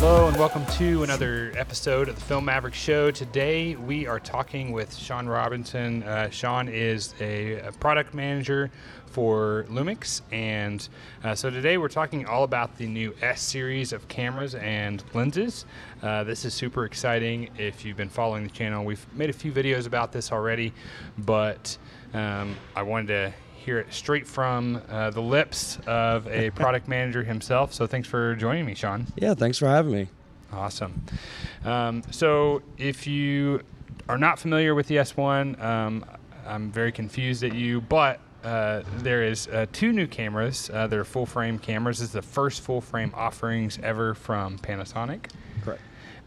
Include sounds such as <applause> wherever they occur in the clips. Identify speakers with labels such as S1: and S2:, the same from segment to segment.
S1: Hello and welcome to another episode of the Film Maverick Show. Today we are talking with Sean Robinson. Uh, Sean is a, a product manager for Lumix, and uh, so today we're talking all about the new S series of cameras and lenses. Uh, this is super exciting. If you've been following the channel, we've made a few videos about this already, but um, I wanted to hear it straight from uh, the lips of a <laughs> product manager himself. So thanks for joining me, Sean.
S2: Yeah, thanks for having me.
S1: Awesome. Um, so, if you are not familiar with the S1, um, I'm very confused at you, but uh, there is uh, two new cameras. Uh, they're full frame cameras. This is the first full frame offerings ever from Panasonic.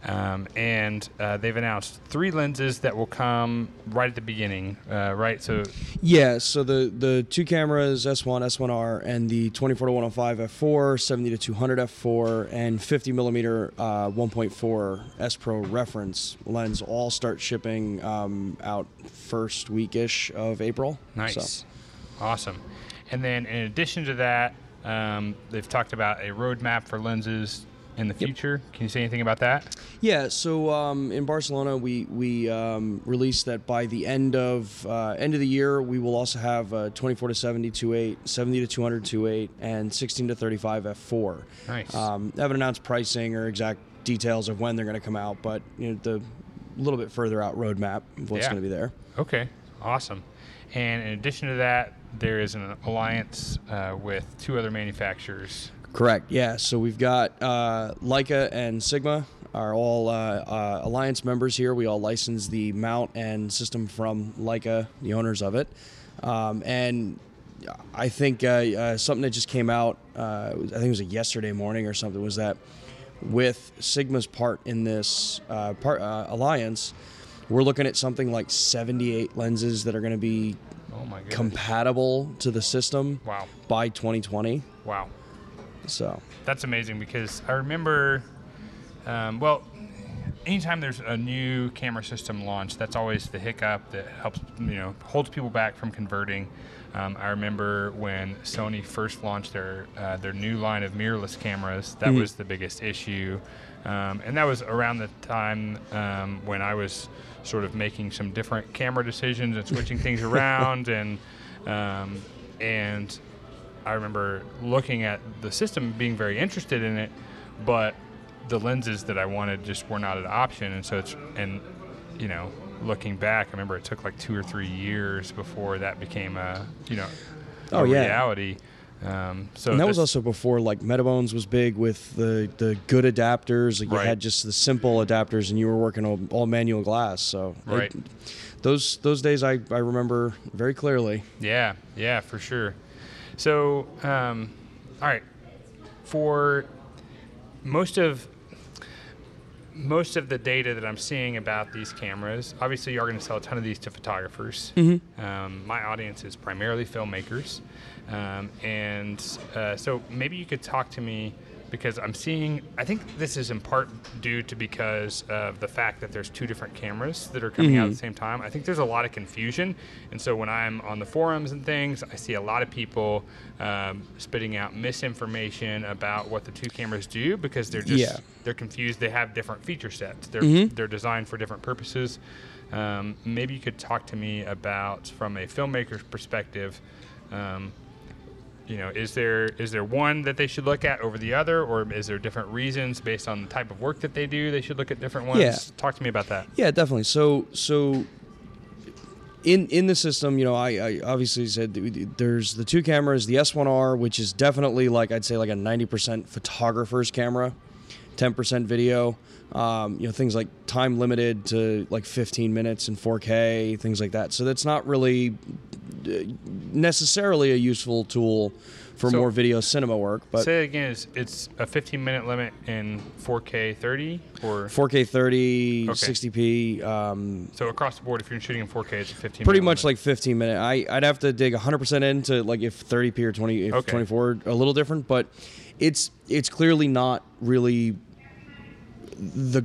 S1: Um, and uh, they've announced three lenses that will come right at the beginning, uh, right? So,
S2: Yeah, so the the two cameras, S1, S1R, and the 24 to 105 f4, 70 to 200 f4, and 50 millimeter uh, 1.4 S Pro reference lens all start shipping um, out first weekish of April.
S1: nice.
S2: So,
S1: Awesome. And then, in addition to that, um, they've talked about a roadmap for lenses in the future. Can you say anything about that?
S2: Yeah, so um, in Barcelona, we we um, released that by the end of uh, end of the year, we will also have uh, 24 to 70 2.8, 70 to 200 2.8, and 16 to 35 f4.
S1: Nice.
S2: Um, haven't announced pricing or exact details of when they're going to come out, but you know the little bit further out roadmap of what's
S1: Yeah.
S2: going to be there.
S1: Okay, awesome. And in addition to that, there is an alliance uh, with two other manufacturers.
S2: Correct. Yeah. So we've got uh, Leica and Sigma are all uh, uh, alliance members here. We all license the mount and system from Leica, the owners of it, um, and I think uh, uh, something that just came out. Uh, I think it was a yesterday morning or something. Was that with Sigma's part in this uh, part uh, alliance? We're looking at something like 78 lenses that are going to be
S1: Oh my
S2: compatible to the system
S1: wow,
S2: by 2020.
S1: wow,
S2: So.
S1: that's amazing because I remember. Um, well, anytime there's a new camera system launch, that's always the hiccup that helps you know holds people back from converting. Um, I remember when Sony first launched their uh, their new line of mirrorless cameras. That was the biggest issue, um, and that was around the time um, when I was sort of making some different camera decisions and switching things <laughs> around, and um, and I remember looking at the system, being very interested in it, but the lenses that I wanted just were not an option, and so it's and you know looking back, I remember it took like two or three years before that became a you know a
S2: Oh, yeah.
S1: reality. Um, so
S2: and that was also before like Metabones was big with the the good adapters. Like you
S1: Right.
S2: had just the simple adapters, and you were working all, all manual glass. So it- those those days I, I remember very clearly.
S1: Yeah, yeah, for sure. So, um, all right, for most of most of the data that I'm seeing about these cameras, obviously you're going to sell a ton of these to photographers. Um, my audience is primarily filmmakers, um, and uh, so maybe you could talk to me because I'm seeing. I think this is in part due to because of the fact that there's two different cameras that are coming out at the same time. I think there's a lot of confusion, and so when I'm on the forums and things, I see a lot of people um, spitting out misinformation about what the two cameras do because they're just
S2: Yeah.
S1: they're confused. They have different feature sets. They're they're designed for different purposes. Um, maybe you could talk to me about from a filmmaker's perspective. Um, you know, is there is there one that they should look at over the other, or is there different reasons based on the type of work that they do? They should look at different ones.
S2: Yeah.
S1: Talk to me about that.
S2: Yeah, definitely. So so in in the system, you know, I, I obviously said there's the two cameras, the S1R, which is definitely like I'd say like a 90% photographer's camera, 10% video. Um, you know, things like time limited to like 15 minutes in 4K, things like that. So that's not really uh, necessarily a useful tool for
S1: So-
S2: more video cinema work, but
S1: Say again. Is it's a 15 minute limit in 4K 30, or
S2: 4K 30,
S1: Okay.
S2: 60p. Um,
S1: so across the board, if you're shooting in 4K, it's a 15.
S2: pretty much
S1: limit.
S2: like 15 minute. I I'd have to dig 100% into like if 30p or 20 if
S1: Okay.
S2: 24 a little different, but it's it's clearly not really the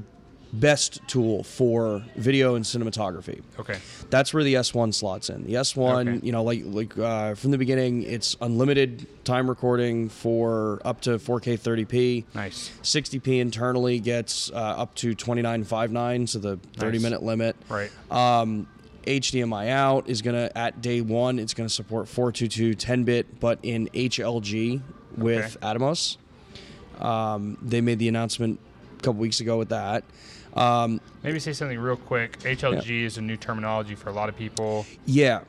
S2: best tool for video and cinematography.
S1: Okay.
S2: That's where the S1 slots in. The S1,
S1: Okay.
S2: you know, like like uh, from the beginning, it's unlimited time recording for up to 4K 30p.
S1: Nice.
S2: 60p internally gets uh, up to 2959, so the 30
S1: Nice.
S2: minute limit.
S1: Right.
S2: Um, HDMI out is gonna at day one. It's gonna support 422 10 bit, but in HLG with Atomos. Um, they made the announcement a couple weeks ago with that. Um,
S1: Maybe say something real quick. HLG is a new terminology for a lot of people.
S2: Yeah.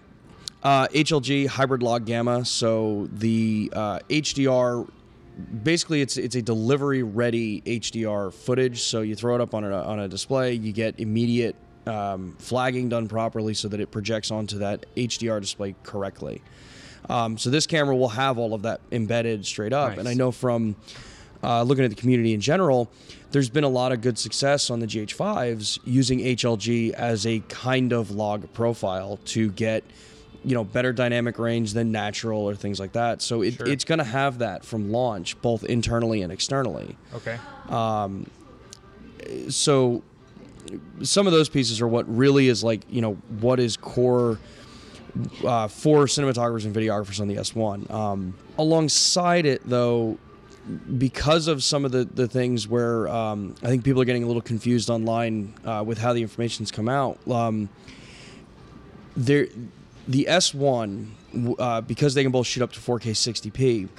S2: Uh, HLG hybrid log gamma. So the uh, HDR, basically, it's it's a delivery ready HDR footage. So you throw it up on a on a display, you get immediate um, flagging done properly, so that it projects onto that HDR display correctly. Um, so this camera will have all of that embedded straight up. And I know from uh, looking at the community in general, there's been a lot of good success on the GH5s using HLG as a kind of log profile to get, you know, better dynamic range than natural or things like that. So it,
S1: Sure.
S2: it's going to have that from launch, both internally and externally.
S1: Okay.
S2: So some of those pieces are what really is like, you know, what is core uh, for cinematographers and videographers on the S1. Um, alongside it, though, because of some of the, the things where um, I think people are getting a little confused online uh, with how the information's come out, um, there, the S1, uh, because they can both shoot up to 4K 60p,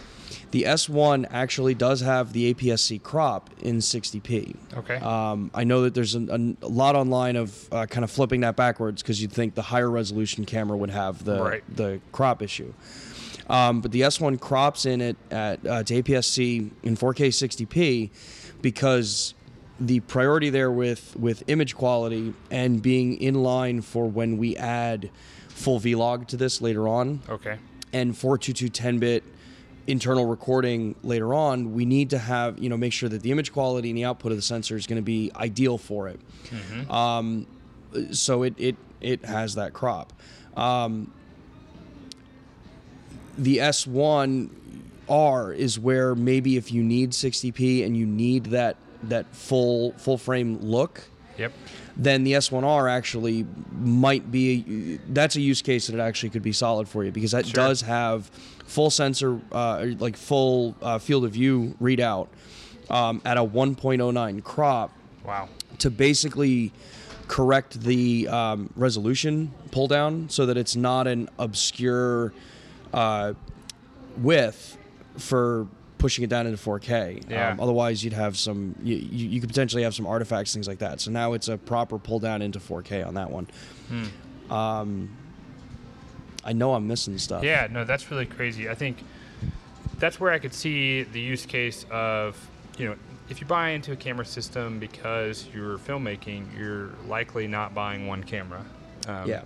S2: the S1 actually does have the APS-C crop in 60p.
S1: Okay.
S2: Um, I know that there's a, a lot online of uh, kind of flipping that backwards because you'd think the higher resolution camera would have the
S1: Right.
S2: the crop issue. Um, but the S1 crops in it at uh, to APS-C in 4K 60p because the priority there with with image quality and being in line for when we add full vlog to this later on
S1: okay.
S2: and 422 10-bit internal recording later on we need to have you know make sure that the image quality and the output of the sensor is going to be ideal for it. Um, so it, it it has that crop. Um, the s1 r is where maybe if you need 60p and you need that that full full frame look
S1: Yep.
S2: then the S1R actually might be that's a use case that it actually could be solid for you because that
S1: Sure.
S2: does have full sensor uh, like full uh, field of view readout um, at a 1.09 crop
S1: Wow.
S2: to basically correct the um, resolution pull down so that it's not an obscure uh, width for pushing it down into 4K.
S1: Yeah.
S2: Um, otherwise, you'd have some, you, you, you could potentially have some artifacts, things like that. So now it's a proper pull down into 4K on that one. Hmm. Um, I know I'm missing stuff.
S1: Yeah, no, that's really crazy. I think that's where I could see the use case of, you know, if you buy into a camera system because you're filmmaking, you're likely not buying one camera. Um,
S2: Yeah.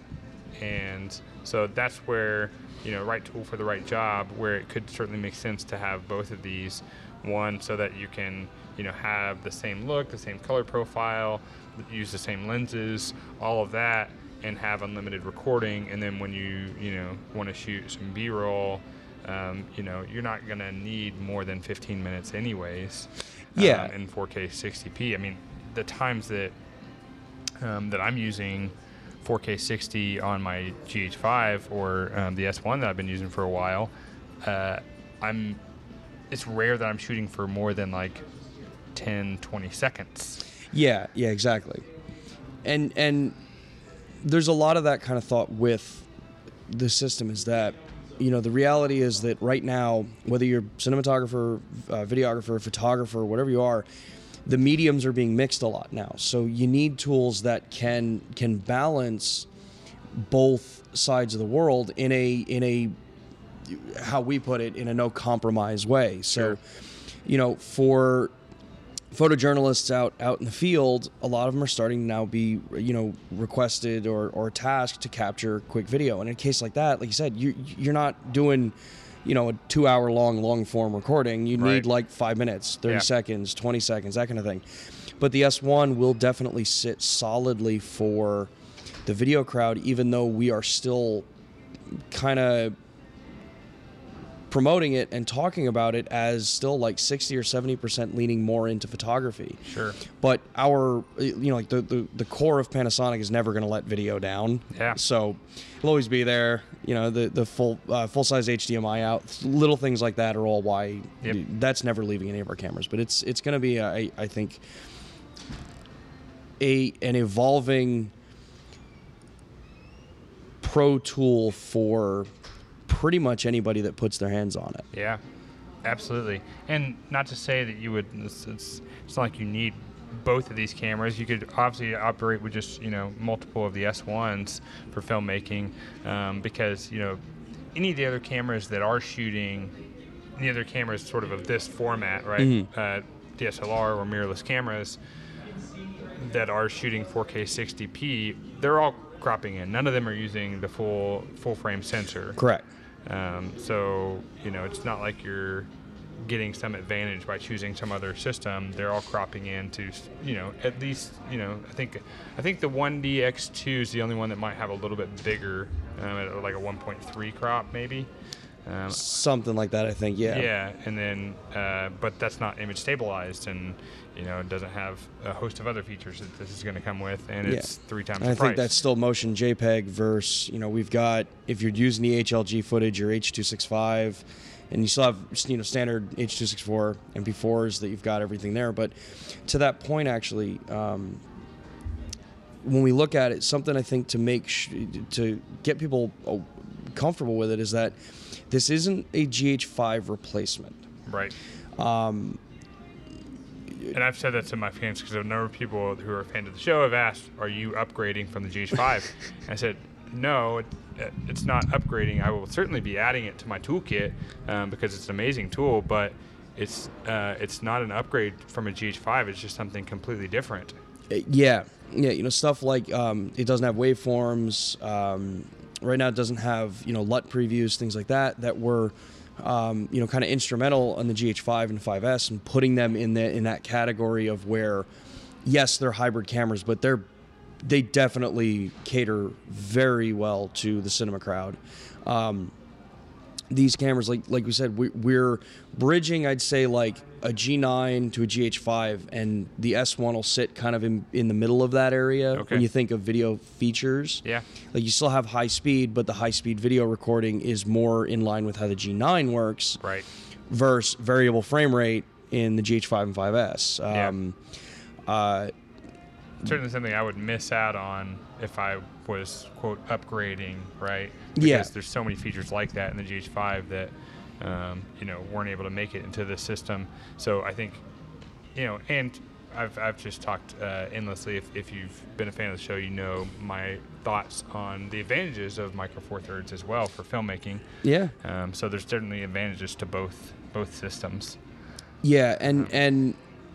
S1: And so that's where, you know, right tool for the right job, where it could certainly make sense to have both of these. One, so that you can, you know, have the same look, the same color profile, use the same lenses, all of that, and have unlimited recording. And then when you, you know, want to shoot some B-roll, um, you know, you're not gonna need more than 15 minutes anyways.
S2: Yeah.
S1: Um, in 4K 60p. I mean, the times that um, that I'm using 4K 60 on my GH5 or um, the S1 that I've been using for a while, uh, I'm. It's rare that I'm shooting for more than like 10, 20 seconds.
S2: Yeah, yeah, exactly. And and there's a lot of that kind of thought with the system is that you know the reality is that right now whether you're cinematographer, uh, videographer, photographer, whatever you are, the mediums are being mixed a lot now. So you need tools that can can balance both sides of the world in a in a how we put it in a no compromise way. So
S1: Sure.
S2: you know for photojournalists out out in the field, a lot of them are starting to now be you know requested or or tasked to capture quick video. And in a case like that, like you said, you you're not doing you know a two hour long long form recording. You
S1: Right.
S2: need like five minutes, thirty
S1: Yeah.
S2: seconds, twenty seconds, that kind of thing. But the S1 will definitely sit solidly for the video crowd, even though we are still kind of promoting it and talking about it as still like 60 or 70% leaning more into photography.
S1: Sure.
S2: But our, you know, like the, the, the core of Panasonic is never going to let video down.
S1: Yeah.
S2: So it'll always be there. You know, the, the full uh, full size HDMI out, little things like that are all why
S1: Yep.
S2: that's never leaving any of our cameras. But it's it's going to be, I I think, a an evolving pro tool for pretty much anybody that puts their hands on it.
S1: Yeah, absolutely. And not to say that you would. It's, it's, it's not like you need both of these cameras. You could obviously operate with just you know multiple of the S1s for filmmaking, um, because you know any of the other cameras that are shooting, the other cameras sort of of this format, right? Uh, DSLR or mirrorless cameras that are shooting 4K 60p, they're all cropping in. None of them are using the full full frame sensor.
S2: Correct.
S1: Um, so you know, it's not like you're getting some advantage by choosing some other system. They're all cropping into, you know, at least you know. I think, I think the 1D X2 is the only one that might have a little bit bigger, um, like a 1.3 crop maybe. Um,
S2: Something like that, I think. Yeah.
S1: yeah, and then, uh, but that's not image stabilized, and you know, it doesn't have a host of other features that this is going to come with, and
S2: Yeah.
S1: it's three times
S2: And
S1: the
S2: I
S1: price.
S2: think that's still motion JPEG versus, you know, we've got, if you're using the HLG footage or H265, and you still have, you know, standard H264 MP4s that you've got everything there. But to that point, actually, um, when we look at it, something I think to make, sh- to get people uh, comfortable with it is that this isn't a GH5 replacement.
S1: Right. and I've said that to my fans because a number of people who are fans of the show have asked, "Are you upgrading from the GH5?" <laughs> I said, "No, it, it's not upgrading. I will certainly be adding it to my toolkit um, because it's an amazing tool, but it's uh, it's not an upgrade from a GH5. It's just something completely different."
S2: Uh, Yeah, yeah. You know, stuff like um, it doesn't have waveforms. Um, right now, it doesn't have you know LUT previews, things like that that were um, you know kind of instrumental on the GH5 and 5S and putting them in the in that category of where yes, they're hybrid cameras, but they're they definitely cater very well to the cinema crowd. Um, these cameras, like like we said, we, we're bridging. I'd say like a G9 to a GH5, and the S1 will sit kind of in, in the middle of that area
S1: Okay.
S2: when you think of video features.
S1: Yeah.
S2: Like you still have high speed, but the high speed video recording is more in line with how the G9 works
S1: Right.
S2: versus variable frame rate in the GH5 and 5S.
S1: Yeah.
S2: Um, uh,
S1: certainly something I would miss out on if I was quote upgrading, right? Because
S2: Yeah.
S1: there's so many features like that in the GH5 that um, you know weren't able to make it into the system. So I think you know, and I've I've just talked uh, endlessly. If, if you've been a fan of the show, you know my thoughts on the advantages of Micro Four Thirds as well for filmmaking.
S2: yeah.
S1: Um, so there's certainly advantages to both both systems.
S2: Yeah, and and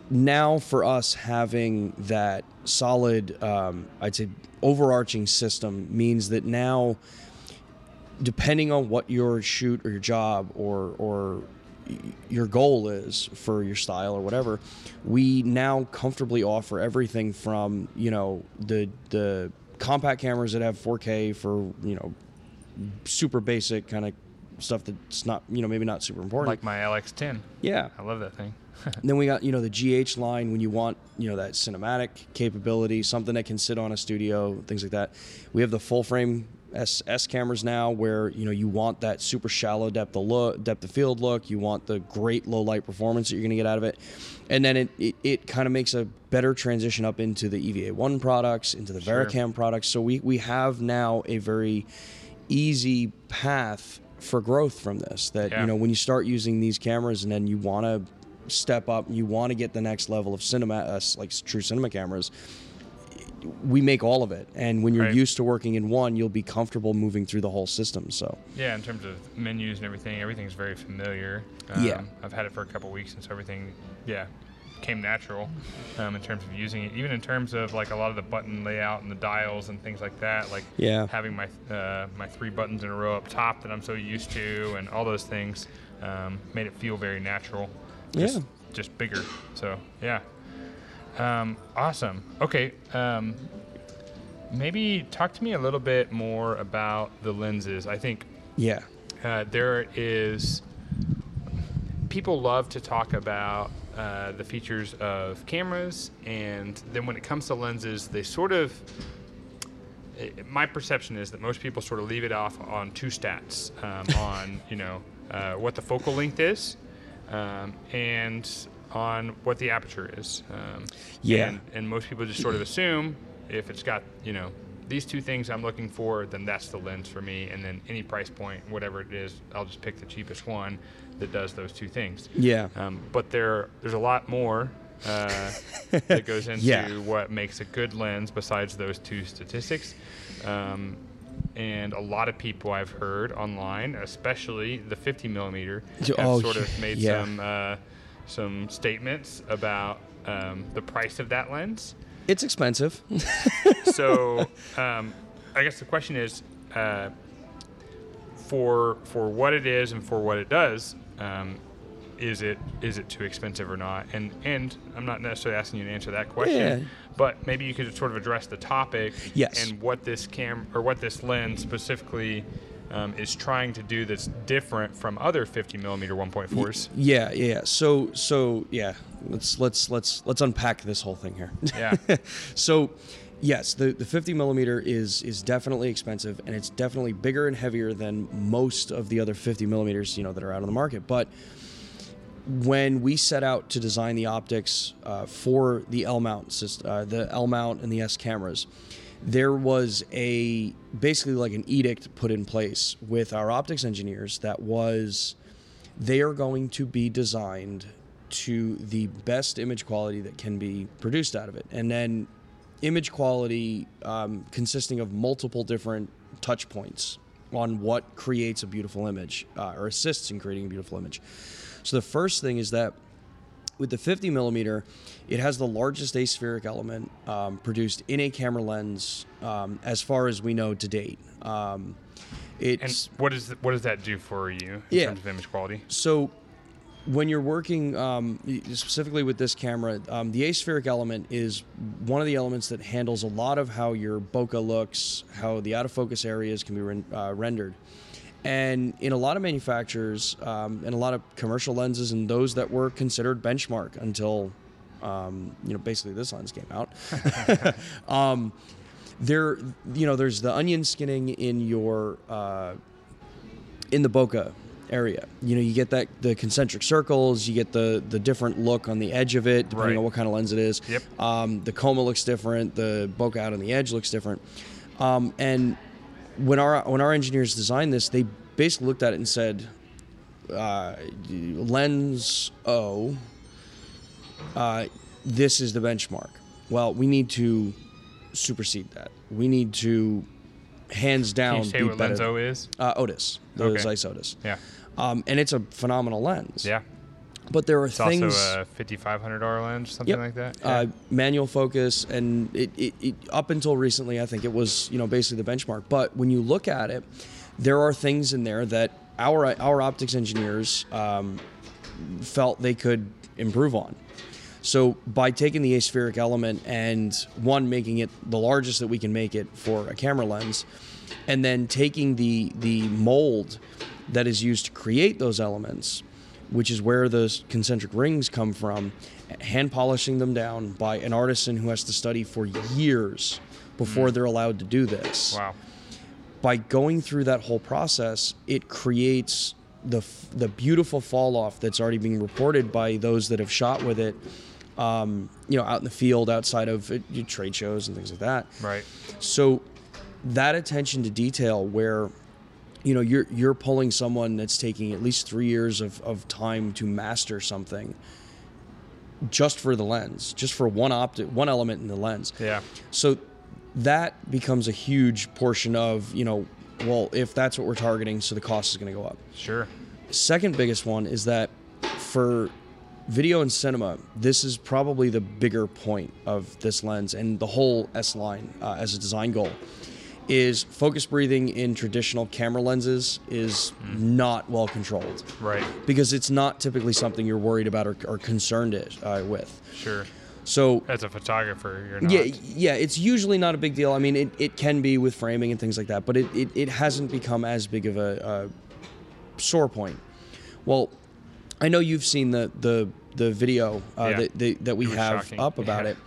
S2: now for us having that solid, um, I'd say overarching system means that now, depending on what your shoot or your job or or your goal is for your style or whatever, we now comfortably offer everything from you know the the compact cameras that have 4K for you know super basic kind of stuff that's not you know maybe not super important.
S1: Like my LX10,
S2: yeah,
S1: I love that thing. <laughs>
S2: then we got you know the GH line when you want you know that cinematic capability, something that can sit on a studio, things like that. We have the full frame S, S cameras now, where you know you want that super shallow depth of look, depth of field look. You want the great low light performance that you're going to get out of it, and then it it, it kind of makes a better transition up into the EVA1 products, into the
S1: Sure.
S2: VariCam products. So we we have now a very easy path for growth from this. That
S1: Yeah.
S2: you know when you start using these cameras and then you want to step up, you want to get the next level of cinema, uh, like true cinema cameras. We make all of it, and when you're
S1: Right.
S2: used to working in one, you'll be comfortable moving through the whole system. So
S1: Yeah, in terms of menus and everything, everything's very familiar.
S2: Yeah.
S1: I've had it for a couple weeks, and so everything, yeah, came natural um, in terms of using it. Even in terms of like a lot of the button layout and the dials and things like that. Like
S2: Yeah.
S1: having my uh, my three buttons in a row up top that I'm so used to, and all those things um, made it feel very natural. Just,
S2: Yeah.
S1: Just bigger. So yeah. Um, awesome. Okay. Um, maybe talk to me a little bit more about the lenses. I think
S2: yeah,
S1: uh, there is people love to talk about uh, the features of cameras, and then when it comes to lenses, they sort of. It, my perception is that most people sort of leave it off on two stats, um, <laughs> on you know uh, what the focal length is, um, and on what the aperture is. Um,
S2: Yeah.
S1: And, and most people just sort of assume if it's got you know these two things I'm looking for, then that's the lens for me. And then any price point, whatever it is, I'll just pick the cheapest one that does those two things.
S2: Yeah.
S1: Um, but there, there's a lot more uh, <laughs> that goes into
S2: Yeah.
S1: what makes a good lens besides those two statistics. Um, and a lot of people I've heard online, especially the 50 millimeter, have
S2: Oh,
S1: sort of made
S2: yeah.
S1: some uh, some statements about um, the price of that lens.
S2: It's expensive. <laughs>
S1: So um, I guess the question is, uh, for for what it is and for what it does, um, is it is it too expensive or not? And and I'm not necessarily asking you to answer that question,
S2: Yeah.
S1: but maybe you could sort of address the topic
S2: Yes.
S1: and what this cam or what this lens specifically. Um, is trying to do that's different from other 50 millimeter 1.4s.
S2: Yeah, yeah. So so yeah, let's let's let's let's unpack this whole thing here.
S1: Yeah. <laughs>
S2: so yes, the, the 50 millimeter is is definitely expensive and it's definitely bigger and heavier than most of the other 50 millimeters you know that are out on the market. But when we set out to design the optics uh, for the L mount system, uh, the L mount and the S cameras, there was a basically like an edict put in place with our optics engineers that was they are going to be designed to the best image quality that can be produced out of it. And then image quality um, consisting of multiple different touch points on what creates a beautiful image uh, or assists in creating a beautiful image. So the first thing is that with the 50 millimeter, it has the largest aspheric element um, produced in a camera lens um, as far as we know to date. Um,
S1: And
S2: it's
S1: what is what does that do for you in
S2: Yeah.
S1: terms of image quality?
S2: so when you're working um, specifically with this camera, um, the aspheric element is one of the elements that handles a lot of how your bokeh looks, how the out of focus areas can be ren- uh, rendered. And in a lot of manufacturers um, and a lot of commercial lenses, and those that were considered benchmark until, um, you know, basically this lens came out. <laughs> um, there, you know, there's the onion skinning in your uh, in the bokeh area. You know, you get that the concentric circles, you get the the different look on the edge of it, depending
S1: Right.
S2: on what kind of lens it is.
S1: Yep.
S2: Um, the coma looks different. The bokeh out on the edge looks different. Um, and when our when our engineers designed this, they basically looked at it and said, uh, "Lens O, uh, this is the benchmark." Well, we need to supersede that. We need to hands down
S1: Can you say
S2: be
S1: what
S2: better.
S1: Lenzo is?
S2: Uh, Otus, the
S1: Okay.
S2: Zeiss Otus.
S1: Yeah.
S2: Um, and it's a phenomenal lens.
S1: Yeah.
S2: But there are
S1: It's
S2: things.
S1: also a fifty-five hundred dollar lens, something
S2: Yep.
S1: like that.
S2: uh, manual focus, and it, it, it up until recently, I think it was you know basically the benchmark. But when you look at it, there are things in there that our our optics engineers um, felt they could improve on. So by taking the aspheric element and one making it the largest that we can make it for a camera lens, and then taking the the mold that is used to create those elements, which is where those concentric rings come from, hand polishing them down by an artisan who has to study for years before they're allowed to do this
S1: wow.
S2: by going through that whole process, it creates the the beautiful fall off that's already being reported by those that have shot with it. Um, you know, out in the field, outside of uh, trade shows and things like that.
S1: Right.
S2: So that attention to detail, where you know you're you're pulling someone that's taking at least three years of, of time to master something, just for the lens, just for one optic, one element in the lens.
S1: Yeah.
S2: So that becomes a huge portion of, you know, well, if that's what we're targeting, so the cost is going to go up.
S1: Sure.
S2: Second biggest one is that for video and cinema, this is probably the bigger point of this lens and the whole S line uh, as a design goal. Is focus breathing in traditional camera lenses is not well controlled
S1: Right.
S2: because it's not typically something you're worried about or, or concerned it, uh, with.
S1: Sure.
S2: So
S1: As a photographer, you're not.
S2: yeah, yeah, it's usually not a big deal. I mean, it, it can be with framing and things like that, but it, it, it hasn't become as big of a, a sore point. Well, I know you've seen the the the video uh,
S1: Yeah.
S2: that, that that we have
S1: shocking.
S2: up about
S1: Yeah.
S2: it.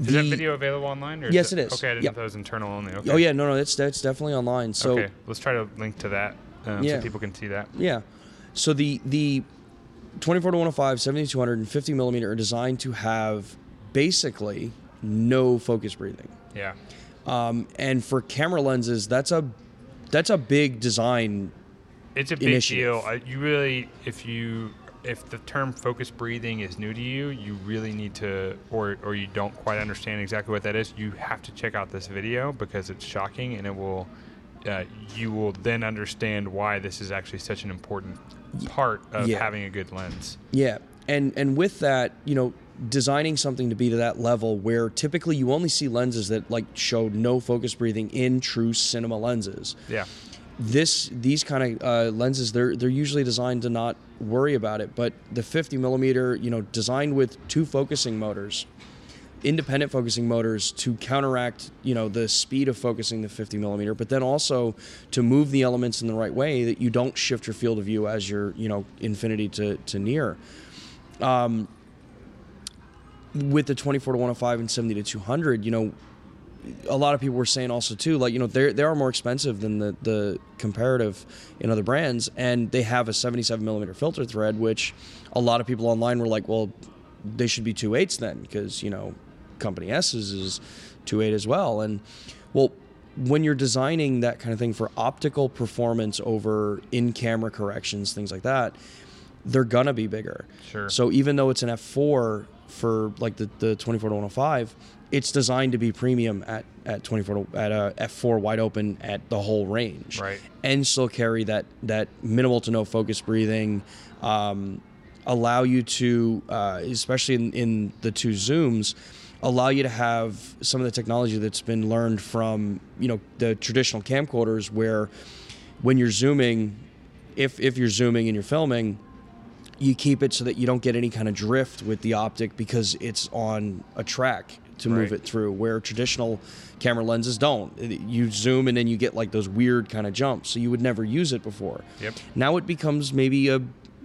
S1: Is that video available online? Or
S2: Yes, it is.
S1: Okay, I didn't
S2: Yeah.
S1: know that was internal only. Okay.
S2: Oh yeah, no, no, it's that's definitely online. So
S1: okay, let's try to link to that um,
S2: Yeah.
S1: so people can see that.
S2: Yeah. So the the 24 to 105, 7200, and 50 millimeter are designed to have basically no focus breathing.
S1: Yeah.
S2: Um, and for camera lenses, that's a that's a big design.
S1: It's a big
S2: Initiative.
S1: deal. I, you really, if you, if the term focus breathing is new to you, you really need to, or or you don't quite understand exactly what that is. You have to check out this video because it's shocking, and it will, uh, you will then understand why this is actually such an important part of
S2: Yeah.
S1: having a good lens.
S2: Yeah. And and with that, you know, designing something to be to that level where typically you only see lenses that like show no focus breathing in true cinema lenses.
S1: Yeah.
S2: This these kind of uh, lenses they're they're usually designed to not worry about it but the 50 millimeter you know designed with two focusing motors independent focusing motors to counteract you know the speed of focusing the 50 millimeter but then also to move the elements in the right way that you don't shift your field of view as you're you know infinity to, to near. Um, with the 24 to 105 and 70 to 200 you know a lot of people were saying also too, like you know they they are more expensive than the the comparative in other brands, and they have a 77 millimeter filter thread, which a lot of people online were like, well, they should be two eights then, because you know company S's is two eight as well, and well. When you're designing that kind of thing for optical performance over in-camera corrections, things like that, they're gonna be bigger.
S1: Sure.
S2: So even though it's an F4 for like the, the 24 to 105, it's designed to be premium at at 24 to, at a F4 wide open at the whole range,
S1: Right.
S2: And still carry that that minimal to no focus breathing, um, allow you to, uh, especially in, in the two zooms, allow you to have some of the technology that's been learned from you know the traditional camcorders where when you're zooming, if if you're zooming and you're filming, you keep it so that you don't get any kind of drift with the optic because it's on a track to move
S1: Right.
S2: it through where traditional camera lenses don't you zoom and then you get like those weird kind of jumps so you would never use it before
S1: Yep.
S2: now it becomes maybe a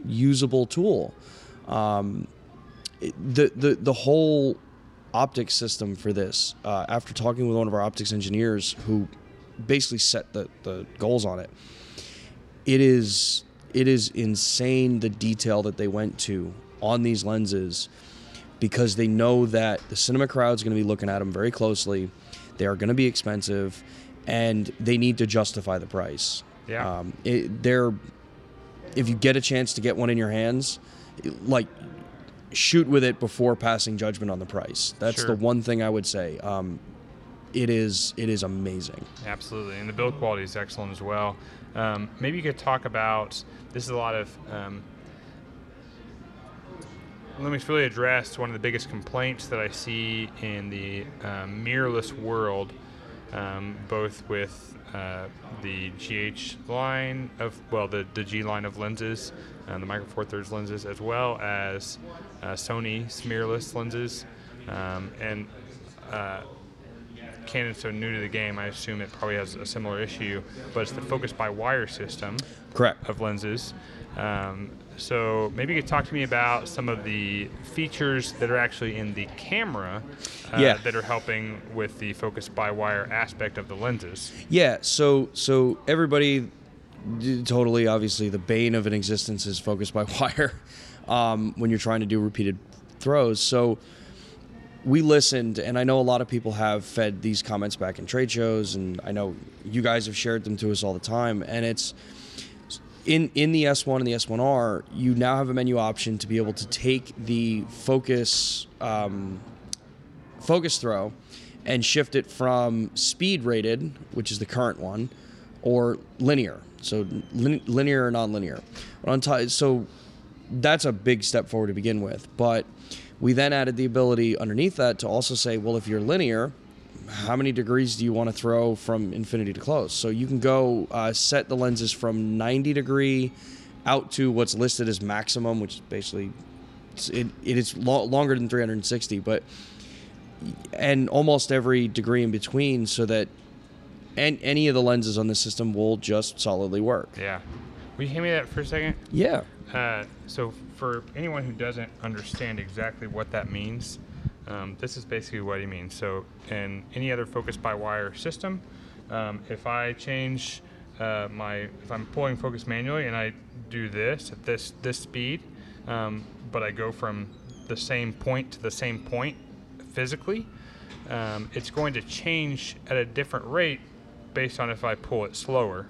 S2: usable tool um, the, the the whole optics system for this uh, after talking with one of our optics engineers who basically set the, the goals on it it is it is insane the detail that they went to on these lenses because they know that the cinema crowd is going to be looking at them very closely. They are going to be expensive, and they need to justify the price.
S1: Yeah.
S2: Um, it, they're if you get a chance to get one in your hands, like shoot with it before passing judgment on the price. That's
S1: Sure.
S2: the one thing I would say. Um, it is it is amazing.
S1: Absolutely, and the build quality is excellent as well. Um, maybe you could talk about this is a lot of. Um, let me really address one of the biggest complaints that I see in the um, mirrorless world, um, both with uh, the GH line of well, the, the G line of lenses, uh, the Micro Four Thirds lenses, as well as uh, Sony's mirrorless lenses, um, and uh, Canon's so new to the game, I assume it probably has a similar issue, but it's the focus by wire system
S2: Correct.
S1: of lenses. Um, so maybe you could talk to me about some of the features that are actually in the camera uh,
S2: Yeah.
S1: that are helping with the focus by wire aspect of the lenses.
S2: Yeah, so so everybody totally obviously the bane of an existence is focused by <laughs> wire um, when you're trying to do repeated throws. So we listened, and I know a lot of people have fed these comments back in trade shows, and I know you guys have shared them to us all the time. And it's in in the S1 and the S1R, you now have a menu option to be able to take the focus um, focus throw and shift it from speed rated, which is the current one, or linear. So lin- linear or nonlinear. On top, so that's a big step forward to begin with. But we then added the ability underneath that to also say, well, if you're linear, how many degrees do you want to throw from infinity to close? So you can go uh, set the lenses from 90 degree out to what's listed as maximum, which is basically it's- it, it is lo- longer than 360, but and almost every degree in between, so that and any of the lenses on the system will just solidly work.
S1: Yeah. Will you hand me that for a second?
S2: Yeah.
S1: Uh, so for anyone who doesn't understand exactly what that means, um, this is basically what he means. So in any other focus by wire system, um, if I change uh, my, if I'm pulling focus manually and I do this at this this speed, um, but I go from the same point to the same point physically, um, it's going to change at a different rate based on if I pull it slower.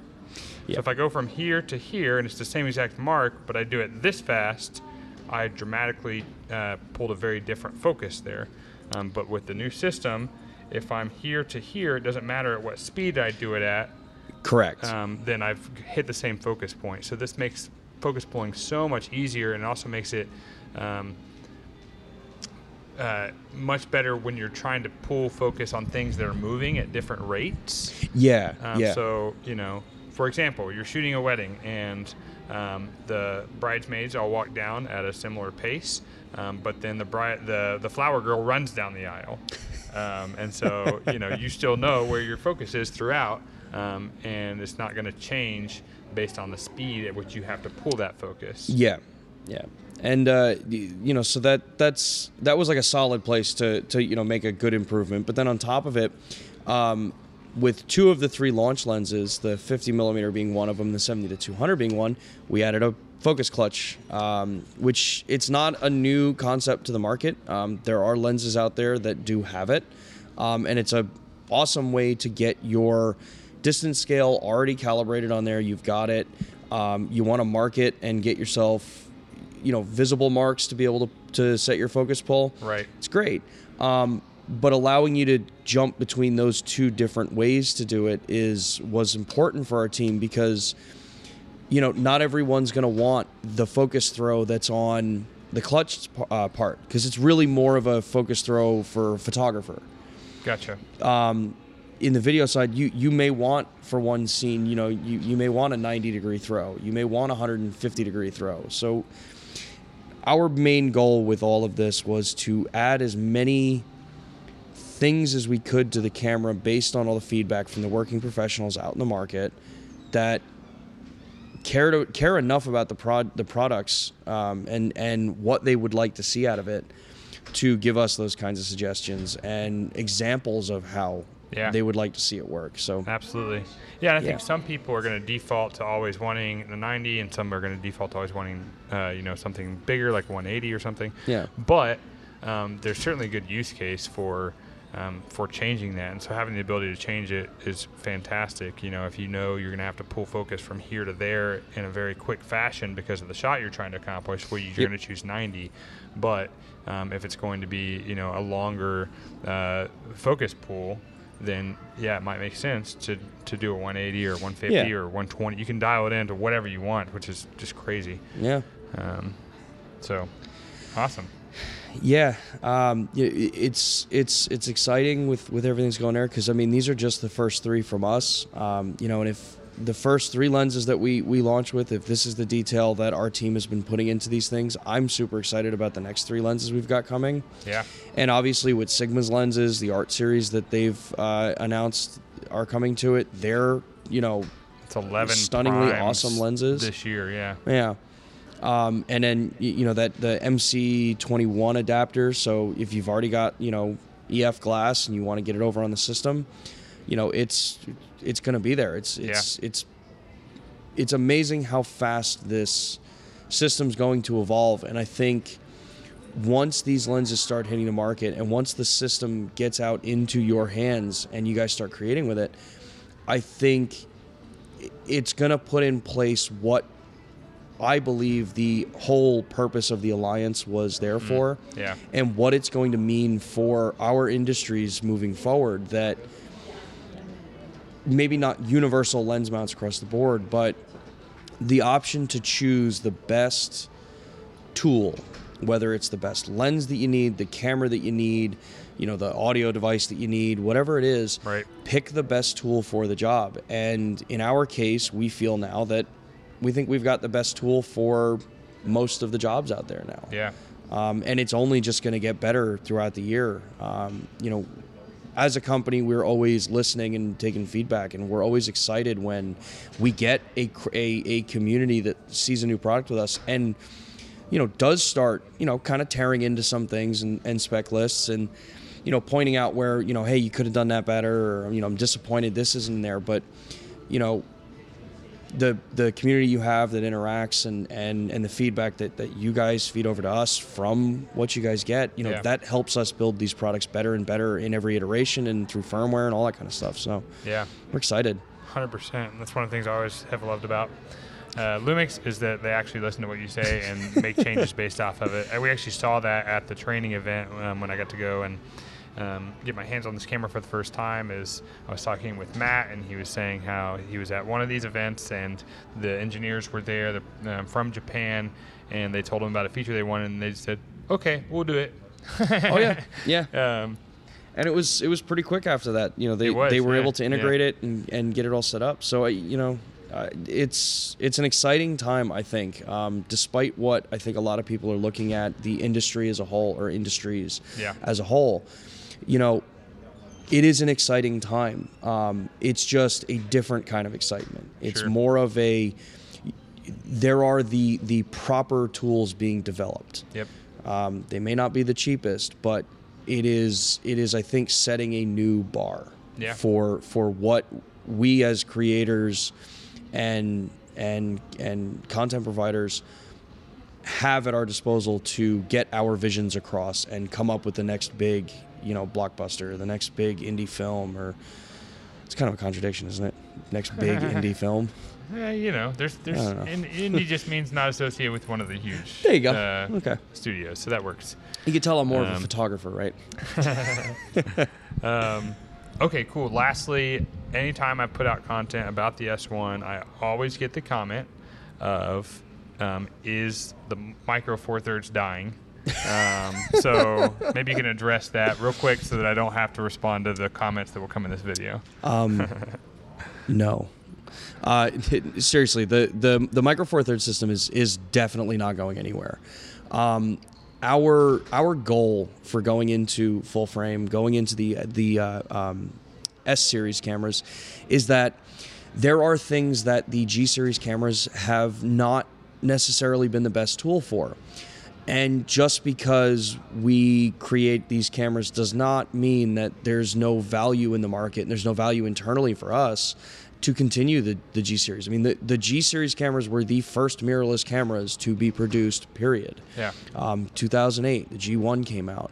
S2: Yep.
S1: So if I go from here to here and it's the same exact mark, but I do it this fast, I dramatically uh, pulled a very different focus there. Um, but with the new system, if I'm here to here, it doesn't matter at what speed I do it at,
S2: Correct.
S1: um, then I've hit the same focus point. So this makes focus pulling so much easier and also makes it um, uh, much better when you're trying to pull focus on things that are moving at different rates.
S2: yeah.
S1: Um,
S2: yeah.
S1: So, you know, for example, you're shooting a wedding and um, the bridesmaids all walk down at a similar pace, um, but then the bride, the the flower girl runs down the aisle, um, and so you know you still know where your focus is throughout, um, and it's not going to change based on the speed at which you have to pull that focus.
S2: Yeah, yeah, and uh, you know, so that that's that was like a solid place to to you know make a good improvement. But then on top of it, um, with two of the three launch lenses, the 50 millimeter being one of them, the 70 to 200 being one, we added a focus clutch, um, which it's not a new concept to the market. Um, there are lenses out there that do have it, um, and it's a awesome way to get your distance scale already calibrated on there. You've got it. Um, you want to mark it and get yourself, you know, visible marks to be able to, to set your focus pull.
S1: Right.
S2: It's great. Um, but allowing you to jump between those two different ways to do it is was important for our team because you know not everyone's going to want the focus throw that's on the clutch uh, part because it's really more of a focus throw for a photographer
S1: Gotcha.
S2: in the video side, you you may want for one scene, you know, you, you may want a 90 degree throw. You may want a 150 degree throw. So our main goal with all of this was to add as many things as we could to the camera based on all the feedback from the working professionals out in the market that care to care enough about the prod the products um, and and what they would like to see out of it to give us those kinds of suggestions and examples of how
S1: Yeah.
S2: they would like to see it work. So
S1: Absolutely. Yeah, I think
S2: Yeah.
S1: some people are going to default to always wanting the 90, and some are going to default to always wanting, uh, you know, something bigger like 180 or something.
S2: Yeah.
S1: But um, there's certainly a good use case for um, for changing that, and so having the ability to change it is fantastic. You know, if you know you're going to have to pull focus from here to there in a very quick fashion because of the shot you're trying to accomplish, well, you're
S2: Yep.
S1: going to choose 90. But um, if it's going to be, you know, a longer uh, focus pull, then yeah, it might make sense to, to do a 180 or 150
S2: Yeah.
S1: or 120. You can dial it into whatever you want, which is just crazy.
S2: yeah.
S1: Um, so awesome.
S2: Yeah, um, it's it's it's exciting with with everything's going there because I mean these are just the first three from us, um, you know, and if the first three lenses that we we launch with, if this is the detail that our team has been putting into these things, I'm super excited about the next three lenses we've got coming,
S1: Yeah.
S2: and obviously with Sigma's lenses, the art series that they've uh, announced are coming to it. They're you know
S1: It's 11
S2: Stunningly awesome lenses.
S1: this year. Yeah.
S2: Yeah. Um, and then you know that the MC21 adapter. So if you've already got you know EF glass and you want to get it over on the system, you know it's it's going to be there. It's it's it's it's amazing how fast this system's going to evolve. And I think once these lenses start hitting the market and once the system gets out into your hands and you guys start creating with it, I think it's going to put in place what I believe the whole purpose of the alliance was there mm, for,
S1: Yeah.
S2: and what it's going to mean for our industries moving forward. That maybe not universal lens mounts across the board, but the option to choose the best tool, whether it's the best lens that you need, the camera that you need, you know, the audio device that you need, whatever it is,
S1: Right.
S2: pick the best tool for the job. And in our case, we feel now that we think we've got the best tool for most of the jobs out there now.
S1: Yeah.
S2: Um, and it's only just going to get better throughout the year. Um, you know, as a company, we're always listening and taking feedback, and we're always excited when we get a, a, a community that sees a new product with us and you know does start you know kind of tearing into some things and, and spec lists and you know pointing out where you know hey you could have done that better or you know I'm disappointed this isn't there, but you know the the community you have that interacts and and and the feedback that that you guys feed over to us from what you guys get you know
S1: Yeah.
S2: that helps us build these products better and better in every iteration and through firmware and all that kind of stuff so
S1: Yeah.
S2: we're excited
S1: Hundred percent. That's one of the things I always have loved about uh, Lumix is that they actually listen to what you say and make <laughs> changes based off of it. And we actually saw that at the training event um, when I got to go and um, get my hands on this camera for the first time. Is I was talking with Matt and he was saying how he was at one of these events and the engineers were there the, um, from Japan and they told him about a feature they wanted and they said, "Okay, we'll do it."
S2: oh yeah <laughs> yeah
S1: Um,
S2: and it was it was pretty quick after that. You know, they
S1: was,
S2: they were
S1: yeah,
S2: able to
S1: yeah.
S2: integrate it and, and get it all set up. So I, you know, uh, it's it's an exciting time. I think, um, despite what I think a lot of people are looking at the industry as a whole or industries
S1: Yeah.
S2: as a whole, you know. It is an exciting time. Um, it's just a different kind of excitement. It's
S1: Sure.
S2: more of a. There are the the proper tools being developed.
S1: yep.
S2: Um, they may not be the cheapest, but it is it is I think setting a new bar
S1: Yeah.
S2: for for what we as creators and and and content providers have at our disposal to get our visions across and come up with the next big you know blockbuster, the next big indie film, or it's kind of a contradiction, isn't it? Next big <laughs> indie film.
S1: Yeah, you know, there's there's
S2: know.
S1: in, indie just means not associated with one of the huge
S2: There you go.
S1: uh,
S2: Okay.
S1: studios, so that works.
S2: You can tell I'm more of a
S1: Um,
S2: photographer, right? <laughs>
S1: Um, okay, cool. Lastly, anytime I put out content about the S1, I always get the comment of, um, "Is the Micro Four Thirds dying?" Um, so maybe you can address that real quick so that I don't have to respond to the comments that will come in this video.
S2: Um, <laughs> no. Uh, seriously, the, the the Micro Four Thirds system is is definitely not going anywhere. Um, our our goal for going into full frame, going into the the uh, um, S series cameras, is that there are things that the G series cameras have not necessarily been the best tool for. And just because we create these cameras does not mean that there's no value in the market and there's no value internally for us to continue the, the G series. I mean, the, the G series cameras were the first mirrorless cameras to be produced, period.
S1: Yeah.
S2: Um, 2008, the G1 came out.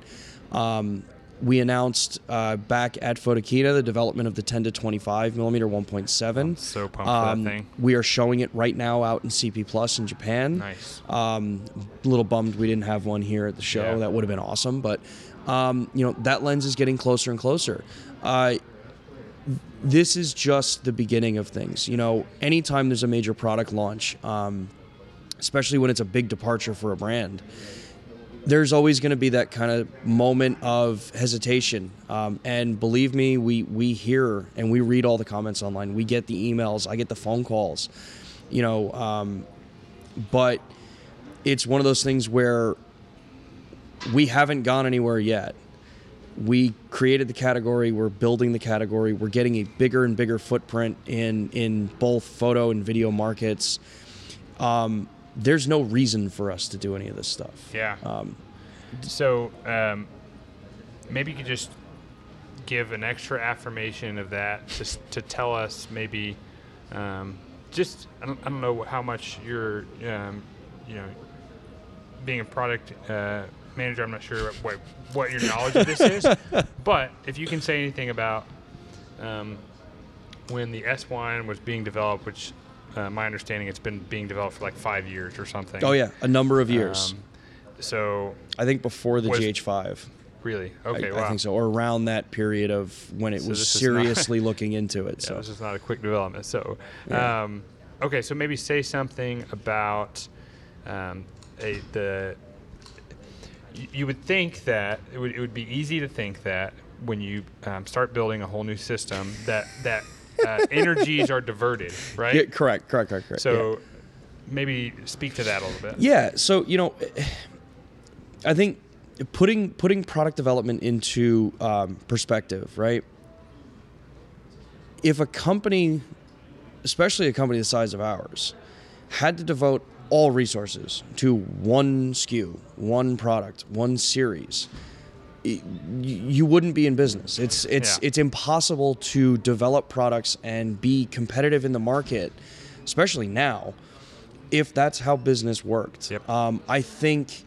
S2: Um, we announced uh, back at Photokina the development of the 10 to 25 millimeter 1.7.
S1: So pumped
S2: Um,
S1: for that thing.
S2: We are showing it right now out in CP Plus in Japan.
S1: Nice.
S2: Um, a little bummed we didn't have one here at the show.
S1: Yeah.
S2: That would have been awesome. But um, you know that lens is getting closer and closer. Uh, this is just the beginning of things. You know, anytime there's a major product launch, um, especially when it's a big departure for a brand, there's always going to be that kind of moment of hesitation. Um, and believe me, we we hear and we read all the comments online. We get the emails. I get the phone calls. You know, um, but it's one of those things where we haven't gone anywhere yet. We created the category. We're building the category. We're getting a bigger and bigger footprint in in both photo and video markets. Um, there's no reason for us to do any of this stuff.
S1: Yeah.
S2: Um,
S1: So um, maybe you could just give an extra affirmation of that, just to tell us maybe, um, just I don't, I don't know how much you're, um, you know, being a product uh, manager. I'm not sure what what your knowledge of this is, <laughs> but if you can say anything about um, when the S1 was being developed, which uh, my understanding it's been being developed for like five years or something.
S2: oh yeah, a number of years.
S1: Um, so
S2: I think before the
S1: was-
S2: GH5.
S1: really,
S2: I-
S1: okay,
S2: I,
S1: wow.
S2: think so, or around that period of when it
S1: So
S2: was
S1: is not-
S2: seriously <laughs> looking into it.
S1: Yeah,
S2: so
S1: this is not a quick development. So,
S2: Yeah.
S1: um, okay, so maybe say something about um, a, the. You would think that it would, it would be easy to think that when you um, start building a whole new system that that uh, energies are diverted, right?
S2: Yeah, correct, correct, correct, correct. yeah.
S1: So maybe speak to that a little bit.
S2: Yeah. So you know, I think putting putting product development into um, perspective, right? If a company, especially a company the size of ours, had to devote all resources to one SKU, one product, one series, you wouldn't be in business. It's it's
S1: Yeah.
S2: it's impossible to develop products and be competitive in the market, especially now, if that's how business worked.
S1: Yep.
S2: Um, I think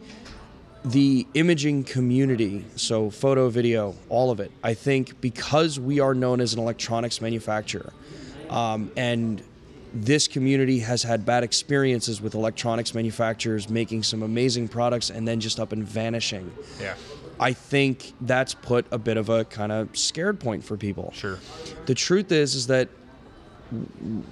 S2: the imaging community, so photo, video, all of it, I think because we are known as an electronics manufacturer, um, and this community has had bad experiences with electronics manufacturers making some amazing products and then just up and vanishing.
S1: Yeah.
S2: I think that's put a bit of a kind of scared point for people.
S1: Sure.
S2: The truth is, is that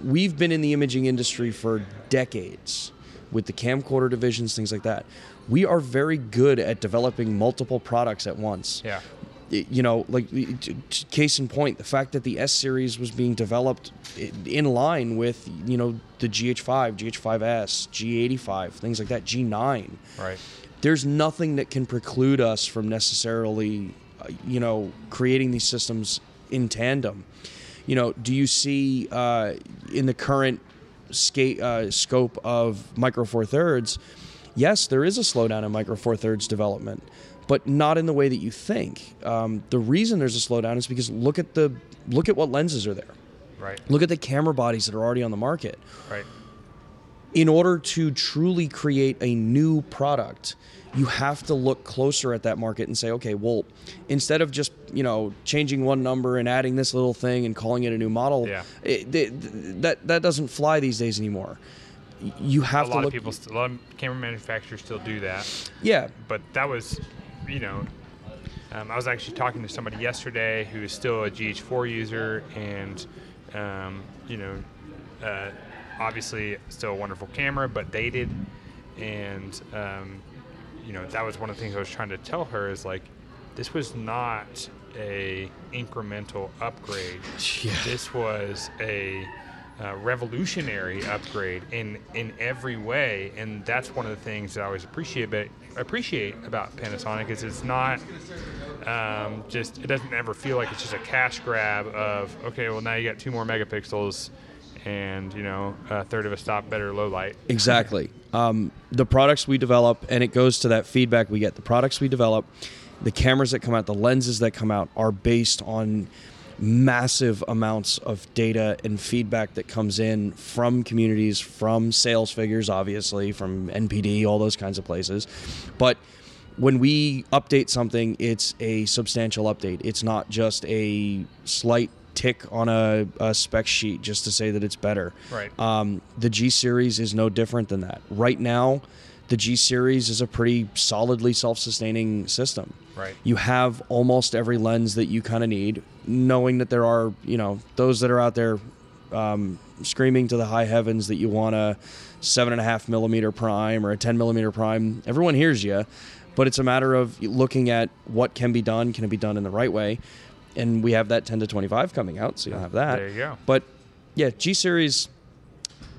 S2: we've been in the imaging industry for decades with the camcorder divisions, things like that. We are very good at developing multiple products at once.
S1: Yeah.
S2: You know, like case in point, the fact that the S series was being developed in line with, you know, the GH5, GH5S, G85, things like that, G9
S1: Right.
S2: There's nothing that can preclude us from necessarily, uh, you know, creating these systems in tandem. You know, do you see uh, in the current skate, uh, scope of Micro Four Thirds? Yes, there is a slowdown in Micro Four Thirds development, but not in the way that you think. Um, the reason there's a slowdown is because look at the look at what lenses are there.
S1: Right.
S2: Look at the camera bodies that are already on the market
S1: Right.
S2: In order to truly create a new product, you have to look closer at that market and say, okay, well, instead of just you know changing one number and adding this little thing and calling it a new model,
S1: Yeah.
S2: it, th- that that doesn't fly these days anymore. You
S1: A
S2: have to
S1: lot
S2: look.
S1: of people, a lot of camera manufacturers still do that.
S2: yeah,
S1: but that was, you know, um, I was actually talking to somebody yesterday who is still a GH4 user, and um, you know, uh, obviously still a wonderful camera, but dated, and um, you know that was one of the things I was trying to tell her is like, this was not a incremental upgrade.
S2: Yeah.
S1: This was a uh, revolutionary upgrade in in every way, and that's one of the things that I always appreciate about appreciate about Panasonic is it's not um, just it doesn't ever feel like it's just a cash grab of okay, well now you got two more megapixels, and you know a third of a stop better low light.
S2: Exactly. Um, the products we develop, and it goes to that feedback we get. The products we develop, the cameras that come out, the lenses that come out, are based on massive amounts of data and feedback that comes in from communities, from sales figures, obviously, from NPD, all those kinds of places. But when we update something, it's a substantial update. It's not just a slight tick on a, a spec sheet just to say that it's better.
S1: Right.
S2: Um, the G series is no different than that. Right now, the G series is a pretty solidly self-sustaining system.
S1: Right.
S2: You have almost every lens that you kind of need, knowing that there are, you know, those that are out there um, screaming to the high heavens that you want a seven and a half millimeter prime or a 10 millimeter prime. Everyone hears you, but it's a matter of looking at what can be done. Can it be done in the right way? And we have that 10 to 25 coming out, so you'll have that.
S1: There you go.
S2: But yeah, G series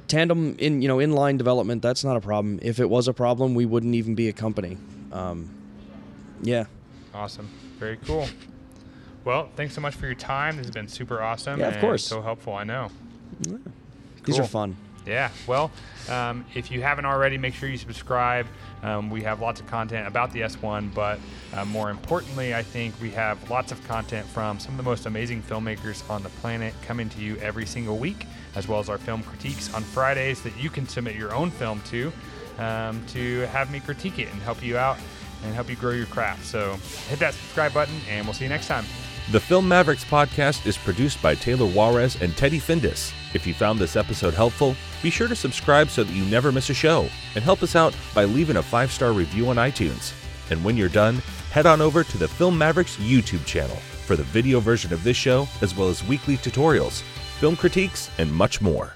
S2: tandem in you know inline development that's not a problem. If it was a problem, we wouldn't even be a company. Um, yeah,
S1: Awesome. Very cool. Well, thanks so much for your time. This has been super awesome.
S2: Yeah, of
S1: and
S2: course.
S1: So helpful. I know.
S2: these
S1: Cool.
S2: are fun.
S1: Yeah. Well, um, if you haven't already, make sure you subscribe. Um, we have lots of content about the S1, but uh, more importantly, I think we have lots of content from some of the most amazing filmmakers on the planet coming to you every single week, as well as our film critiques on Fridays that you can submit your own film to um, to have me critique it and help you out and help you grow your craft. So hit that subscribe button, and we'll see you next time.
S3: The Film Mavericks podcast is produced by Taylor Juarez and Teddy Findus. If you found this episode helpful, be sure to subscribe so that you never miss a show, and help us out by leaving a five star review on iTunes. And when you're done, head on over to the Film Mavericks YouTube channel for the video version of this show, as well as weekly tutorials, film critiques, and much more.